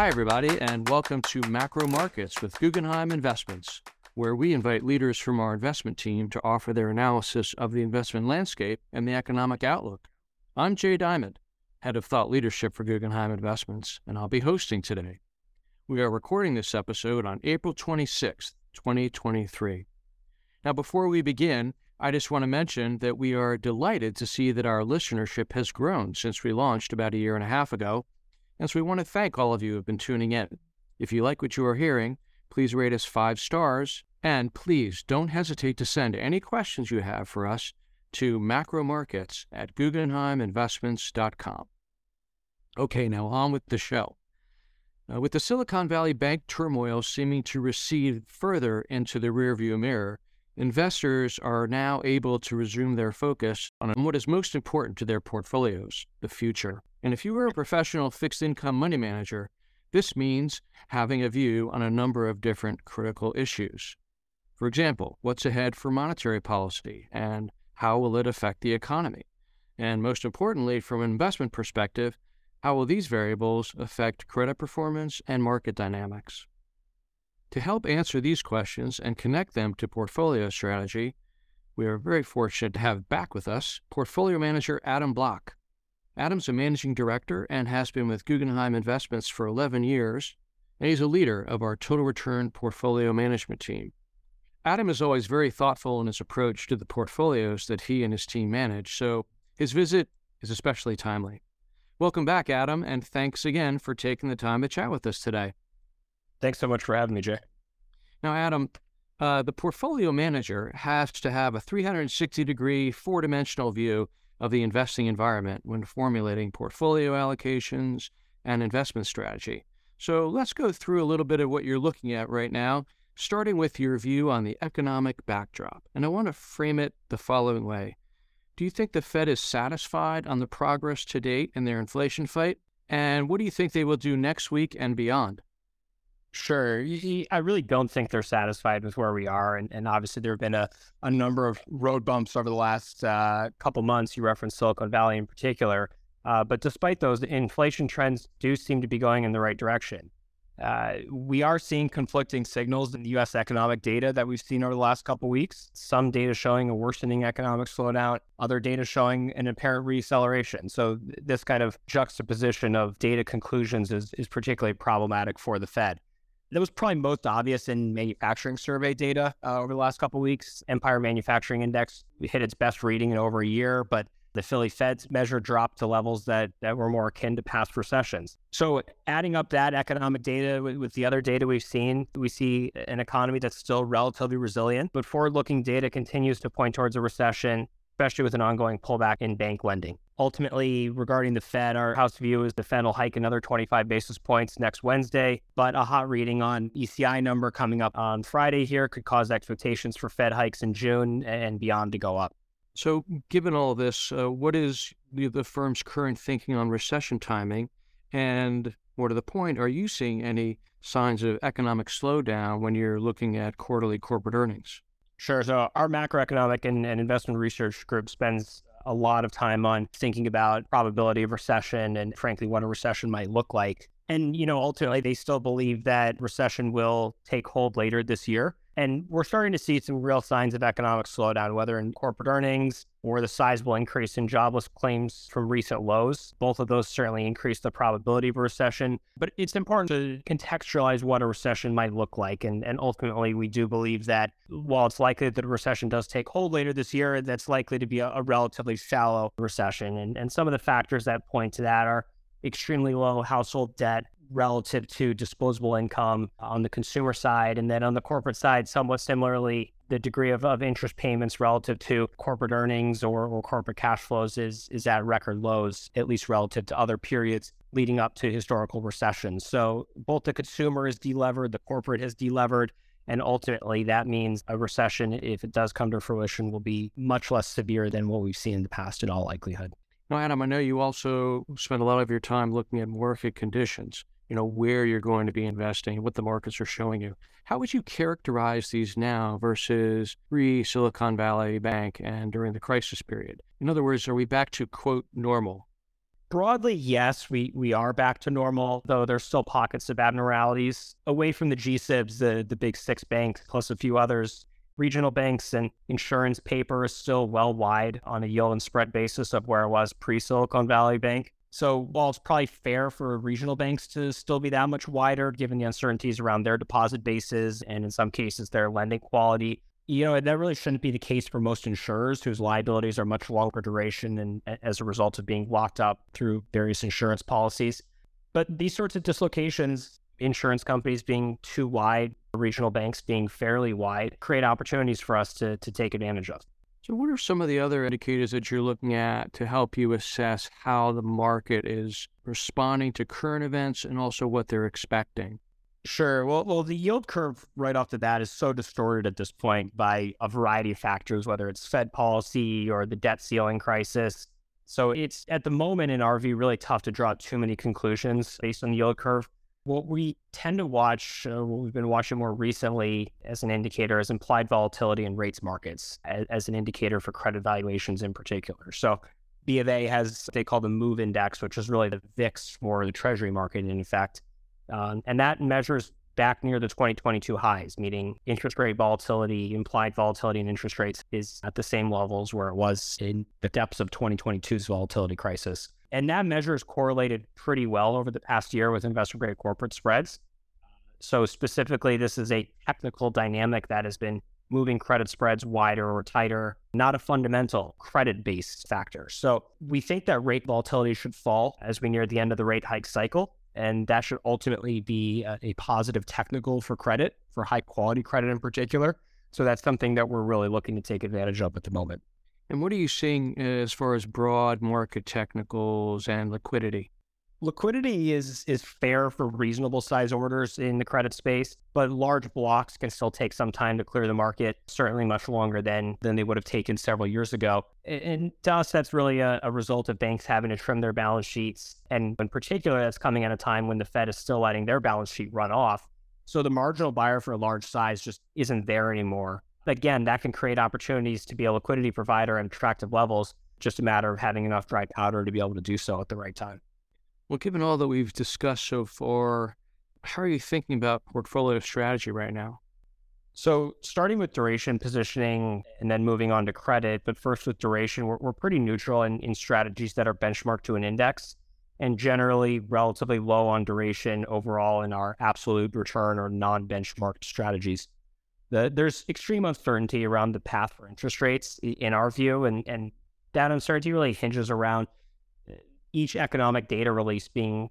Hi, everybody, and welcome to Macro Markets with Guggenheim Investments, where we invite leaders from our investment team to offer their analysis of the investment landscape and the economic outlook. I'm Jay Diamond, Head of Thought Leadership for Guggenheim Investments, and I'll be hosting today. We are recording this episode on April 26th, 2023. Now, before we begin, I just want to mention that we are delighted to see that our listenership has grown since we launched about a year and a half ago. And so we want to thank all of you who have been tuning in. If you like what you are hearing, please rate us five stars. And please don't hesitate to send any questions you have for us to macromarkets at guggenheiminvestments.com. Okay, now on with the show. Uh, with the Silicon Valley Bank turmoil seeming to recede further into the rearview mirror, investors are now able to resume their focus on what is most important to their portfolios the future. And if you are a professional fixed income money manager, this means having a view on a number of different critical issues. For example, what's ahead for monetary policy and how will it affect the economy? And most importantly, from an investment perspective, how will these variables affect credit performance and market dynamics? To help answer these questions and connect them to portfolio strategy, we are very fortunate to have back with us portfolio manager Adam Bloch. Adam's a managing director and has been with Guggenheim Investments for 11 years, and he's a leader of our total return portfolio management team. Adam is always very thoughtful in his approach to the portfolios that he and his team manage, so his visit is especially timely. Welcome back, Adam, and thanks again for taking the time to chat with us today. Thanks so much for having me, Jay. Now, Adam, uh, the portfolio manager has to have a 360 degree, four dimensional view of the investing environment when formulating portfolio allocations and investment strategy. So let's go through a little bit of what you're looking at right now, starting with your view on the economic backdrop. And I want to frame it the following way Do you think the Fed is satisfied on the progress to date in their inflation fight? And what do you think they will do next week and beyond? Sure. I really don't think they're satisfied with where we are. And, and obviously, there have been a, a number of road bumps over the last uh, couple months. You referenced Silicon Valley in particular. Uh, but despite those, the inflation trends do seem to be going in the right direction. Uh, we are seeing conflicting signals in the U.S. economic data that we've seen over the last couple weeks. Some data showing a worsening economic slowdown, other data showing an apparent reacceleration. So th- this kind of juxtaposition of data conclusions is, is particularly problematic for the Fed. That was probably most obvious in manufacturing survey data uh, over the last couple weeks. Empire Manufacturing Index hit its best reading in over a year, but the Philly Fed's measure dropped to levels that, that were more akin to past recessions. So, adding up that economic data with, with the other data we've seen, we see an economy that's still relatively resilient, but forward looking data continues to point towards a recession especially with an ongoing pullback in bank lending. Ultimately, regarding the Fed, our house view is the Fed will hike another 25 basis points next Wednesday, but a hot reading on ECI number coming up on Friday here could cause expectations for Fed hikes in June and beyond to go up. So, given all this, uh, what is the, the firm's current thinking on recession timing? And more to the point, are you seeing any signs of economic slowdown when you're looking at quarterly corporate earnings? Sure. So our macroeconomic and, and investment research group spends a lot of time on thinking about probability of recession and frankly what a recession might look like. And you know, ultimately they still believe that recession will take hold later this year. And we're starting to see some real signs of economic slowdown, whether in corporate earnings or the sizable increase in jobless claims from recent lows. Both of those certainly increase the probability of a recession. But it's important to contextualize what a recession might look like. And, and ultimately, we do believe that while it's likely that a recession does take hold later this year, that's likely to be a, a relatively shallow recession. And, and some of the factors that point to that are extremely low household debt, relative to disposable income on the consumer side. And then on the corporate side, somewhat similarly, the degree of, of interest payments relative to corporate earnings or, or corporate cash flows is, is at record lows, at least relative to other periods leading up to historical recessions. So both the consumer is delevered, the corporate has delevered. And ultimately, that means a recession, if it does come to fruition, will be much less severe than what we've seen in the past in all likelihood. Now, Adam, I know you also spend a lot of your time looking at market conditions you know, where you're going to be investing, what the markets are showing you. How would you characterize these now versus pre Silicon Valley Bank and during the crisis period? In other words, are we back to quote normal? Broadly, yes, we we are back to normal, though there's still pockets of abnormalities. Away from the GSIBs, the, the big six banks, plus a few others, regional banks and insurance paper is still well wide on a yield and spread basis of where it was pre Silicon Valley Bank. So while it's probably fair for regional banks to still be that much wider, given the uncertainties around their deposit bases and in some cases their lending quality, you know, that really shouldn't be the case for most insurers whose liabilities are much longer duration and as a result of being locked up through various insurance policies. But these sorts of dislocations, insurance companies being too wide, regional banks being fairly wide, create opportunities for us to, to take advantage of. So, what are some of the other indicators that you're looking at to help you assess how the market is responding to current events and also what they're expecting? Sure. Well, well, the yield curve right off the bat is so distorted at this point by a variety of factors, whether it's Fed policy or the debt ceiling crisis. So it's at the moment, in RV really tough to draw too many conclusions based on the yield curve. What we tend to watch, uh, what we've been watching more recently as an indicator, is implied volatility in rates markets as, as an indicator for credit valuations in particular. So B of A has they call the MOVE Index, which is really the VIX for the Treasury market, in effect. Um, and that measures back near the 2022 highs, meaning interest rate volatility, implied volatility in interest rates is at the same levels where it was in the depths of 2022's volatility crisis. And that measure is correlated pretty well over the past year with investor grade corporate spreads. So, specifically, this is a technical dynamic that has been moving credit spreads wider or tighter, not a fundamental credit based factor. So, we think that rate volatility should fall as we near the end of the rate hike cycle. And that should ultimately be a, a positive technical for credit, for high quality credit in particular. So that's something that we're really looking to take advantage of at the moment. And what are you seeing uh, as far as broad market technicals and liquidity? liquidity is is fair for reasonable size orders in the credit space, but large blocks can still take some time to clear the market, certainly much longer than than they would have taken several years ago. And to us, that's really a, a result of banks having to trim their balance sheets. And in particular, that's coming at a time when the Fed is still letting their balance sheet run off. So the marginal buyer for a large size just isn't there anymore. Again, that can create opportunities to be a liquidity provider at attractive levels, just a matter of having enough dry powder to be able to do so at the right time. Well, given all that we've discussed so far, how are you thinking about portfolio strategy right now? So, starting with duration positioning and then moving on to credit, but first with duration, we're, we're pretty neutral in, in strategies that are benchmarked to an index and generally relatively low on duration overall in our absolute return or non benchmarked strategies. The, there's extreme uncertainty around the path for interest rates in our view, and, and that uncertainty really hinges around uh, each economic data release being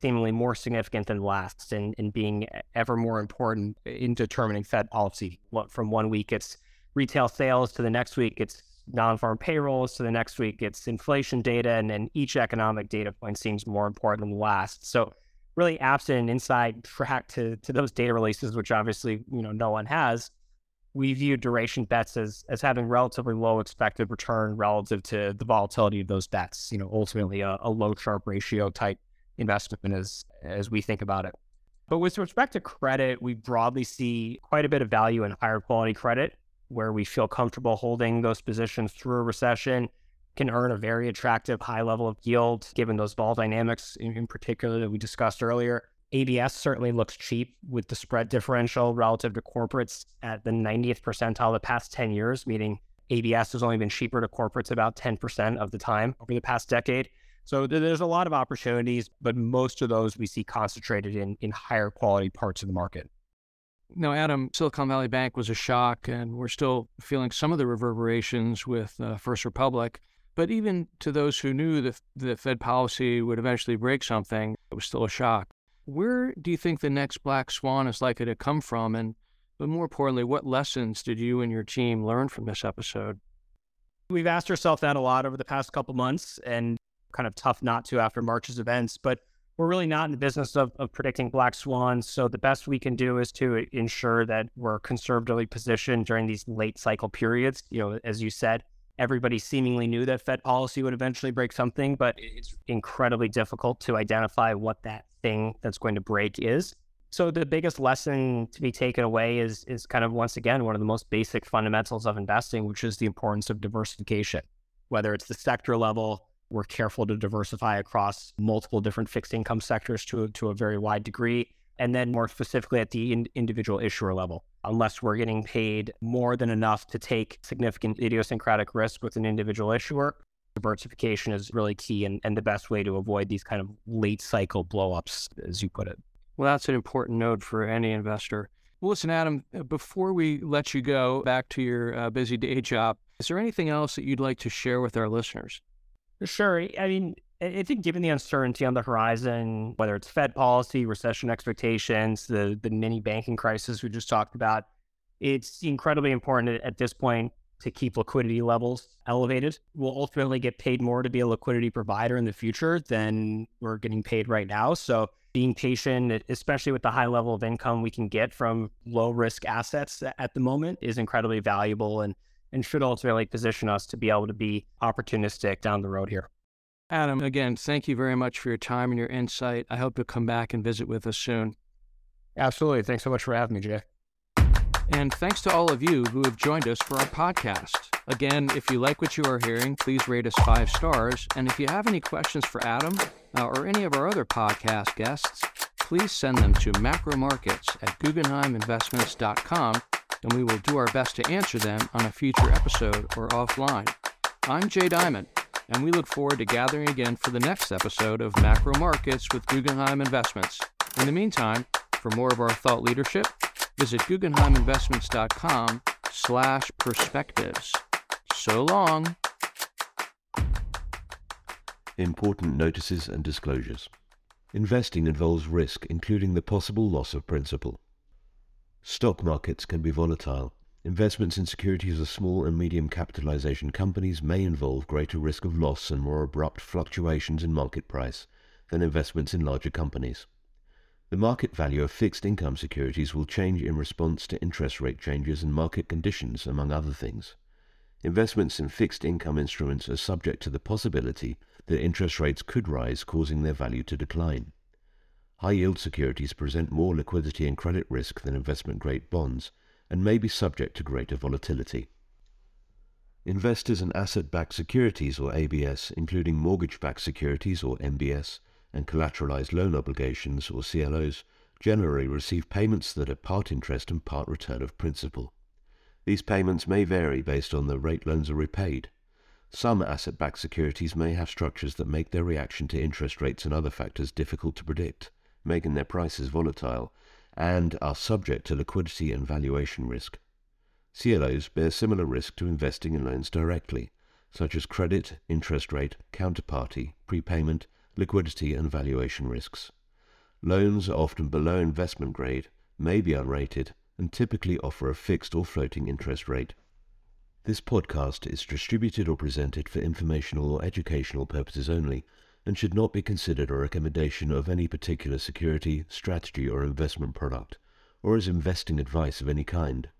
seemingly more significant than last and, and being ever more important in determining Fed policy. From one week, it's retail sales to the next week, it's non-farm payrolls to the next week, it's inflation data, and then each economic data point seems more important than the last. So really absent an inside track to, to those data releases, which obviously, you know, no one has, we view duration bets as as having relatively low expected return relative to the volatility of those bets. You know, ultimately a, a low Sharpe ratio type investment as as we think about it. But with respect to credit, we broadly see quite a bit of value in higher quality credit, where we feel comfortable holding those positions through a recession, can earn a very attractive high level of yield given those vol dynamics in, in particular that we discussed earlier. ABS certainly looks cheap with the spread differential relative to corporates at the 90th percentile the past 10 years, meaning ABS has only been cheaper to corporates about 10% of the time over the past decade. So there's a lot of opportunities, but most of those we see concentrated in, in higher quality parts of the market. Now, Adam, Silicon Valley Bank was a shock, and we're still feeling some of the reverberations with uh, First Republic. But even to those who knew that the Fed policy would eventually break something, it was still a shock. Where do you think the next black swan is likely to come from? And but more importantly, what lessons did you and your team learn from this episode? We've asked ourselves that a lot over the past couple months and kind of tough not to after March's events, but we're really not in the business of, of predicting black swans. So the best we can do is to ensure that we're conservatively positioned during these late cycle periods. You know, as you said, everybody seemingly knew that Fed policy would eventually break something, but it's incredibly difficult to identify what that thing that's going to break is. So the biggest lesson to be taken away is is kind of once again one of the most basic fundamentals of investing, which is the importance of diversification. Whether it's the sector level, We're careful to diversify across multiple different fixed income sectors to, to a very wide degree. And then more specifically at the in- individual issuer level, unless we're getting paid more than enough to take significant idiosyncratic risk with an individual issuer, diversification is really key and, and the best way to avoid these kind of late cycle blowups, as you put it. Well, that's an important note for any investor. Well, listen, Adam, uh, before we let you go back to your uh, busy day job, is there anything else that you'd like to share with our listeners? Sure. I mean, I think given the uncertainty on the horizon, whether it's Fed policy, recession expectations, the the mini banking crisis we just talked about, it's incredibly important at this point to keep liquidity levels elevated. We'll ultimately get paid more to be a liquidity provider in the future than we're getting paid right now. So being patient, especially with the high level of income we can get from low risk assets at the moment, is incredibly valuable and, and should ultimately position us to be able to be opportunistic down the road here. Adam, again, thank you very much for your time and your insight. I hope you'll come back and visit with us soon. Absolutely. Thanks so much for having me, Jay. And thanks to all of you who have joined us for our podcast. Again, if you like what you are hearing, please rate us five stars. And if you have any questions for Adam uh, or any of our other podcast guests, please send them to macromarkets at guggenheiminvestments.com and we will do our best to answer them on a future episode or offline. I'm Jay Diamond, and we look forward to gathering again for the next episode of Macro Markets with Guggenheim Investments. In the meantime, for more of our thought leadership, Visit GuggenheimInvestments.com slash perspectives. So long. Important notices and disclosures. Investing involves risk, including the possible loss of principal. Stock markets can be volatile. Investments in securities of small and medium capitalization companies may involve greater risk of loss and more abrupt fluctuations in market price than investments in larger companies. The market value of fixed income securities will change in response to interest rate changes and market conditions, among other things. Investments in fixed income instruments are subject to the possibility that interest rates could rise, causing their value to decline. High yield securities present more liquidity and credit risk than investment grade bonds and may be subject to greater volatility. Investors in asset backed securities or ABS, including mortgage backed securities or MBS, and collateralized loan obligations, or CLOs, generally receive payments that are part interest and part return of principal. These payments may vary based on the rate loans are repaid. Some asset backed securities may have structures that make their reaction to interest rates and other factors difficult to predict, making their prices volatile, and are subject to liquidity and valuation risk. CLOs bear similar risk to investing in loans directly, such as credit, interest rate, counterparty, prepayment, liquidity and valuation risks. Loans are often below investment grade, may be unrated, and typically offer a fixed or floating interest rate. This podcast is distributed or presented for informational or educational purposes only and should not be considered a recommendation of any particular security, strategy, or investment product, or as investing advice of any kind.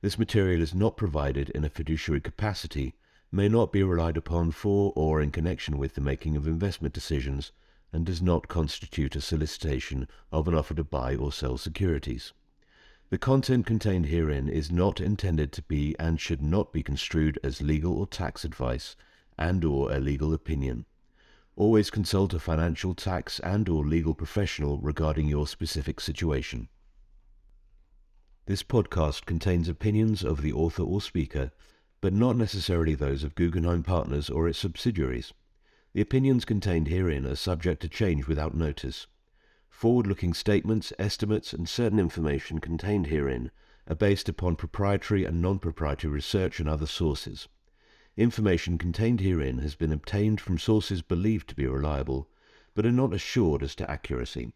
This material is not provided in a fiduciary capacity may not be relied upon for or in connection with the making of investment decisions and does not constitute a solicitation of an offer to buy or sell securities. The content contained herein is not intended to be and should not be construed as legal or tax advice and or a legal opinion. Always consult a financial, tax and or legal professional regarding your specific situation. This podcast contains opinions of the author or speaker but not necessarily those of Guggenheim Partners or its subsidiaries. The opinions contained herein are subject to change without notice. Forward-looking statements, estimates, and certain information contained herein are based upon proprietary and non-proprietary research and other sources. Information contained herein has been obtained from sources believed to be reliable, but are not assured as to accuracy.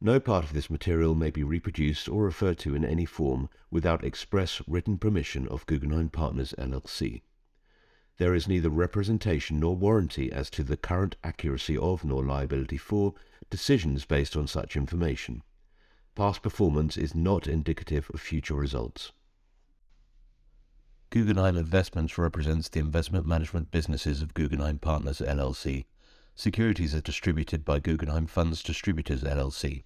No part of this material may be reproduced or referred to in any form without express written permission of Guggenheim Partners LLC. There is neither representation nor warranty as to the current accuracy of nor liability for decisions based on such information. Past performance is not indicative of future results. Guggenheim Investments represents the investment management businesses of Guggenheim Partners LLC. Securities are distributed by Guggenheim Funds Distributors LLC.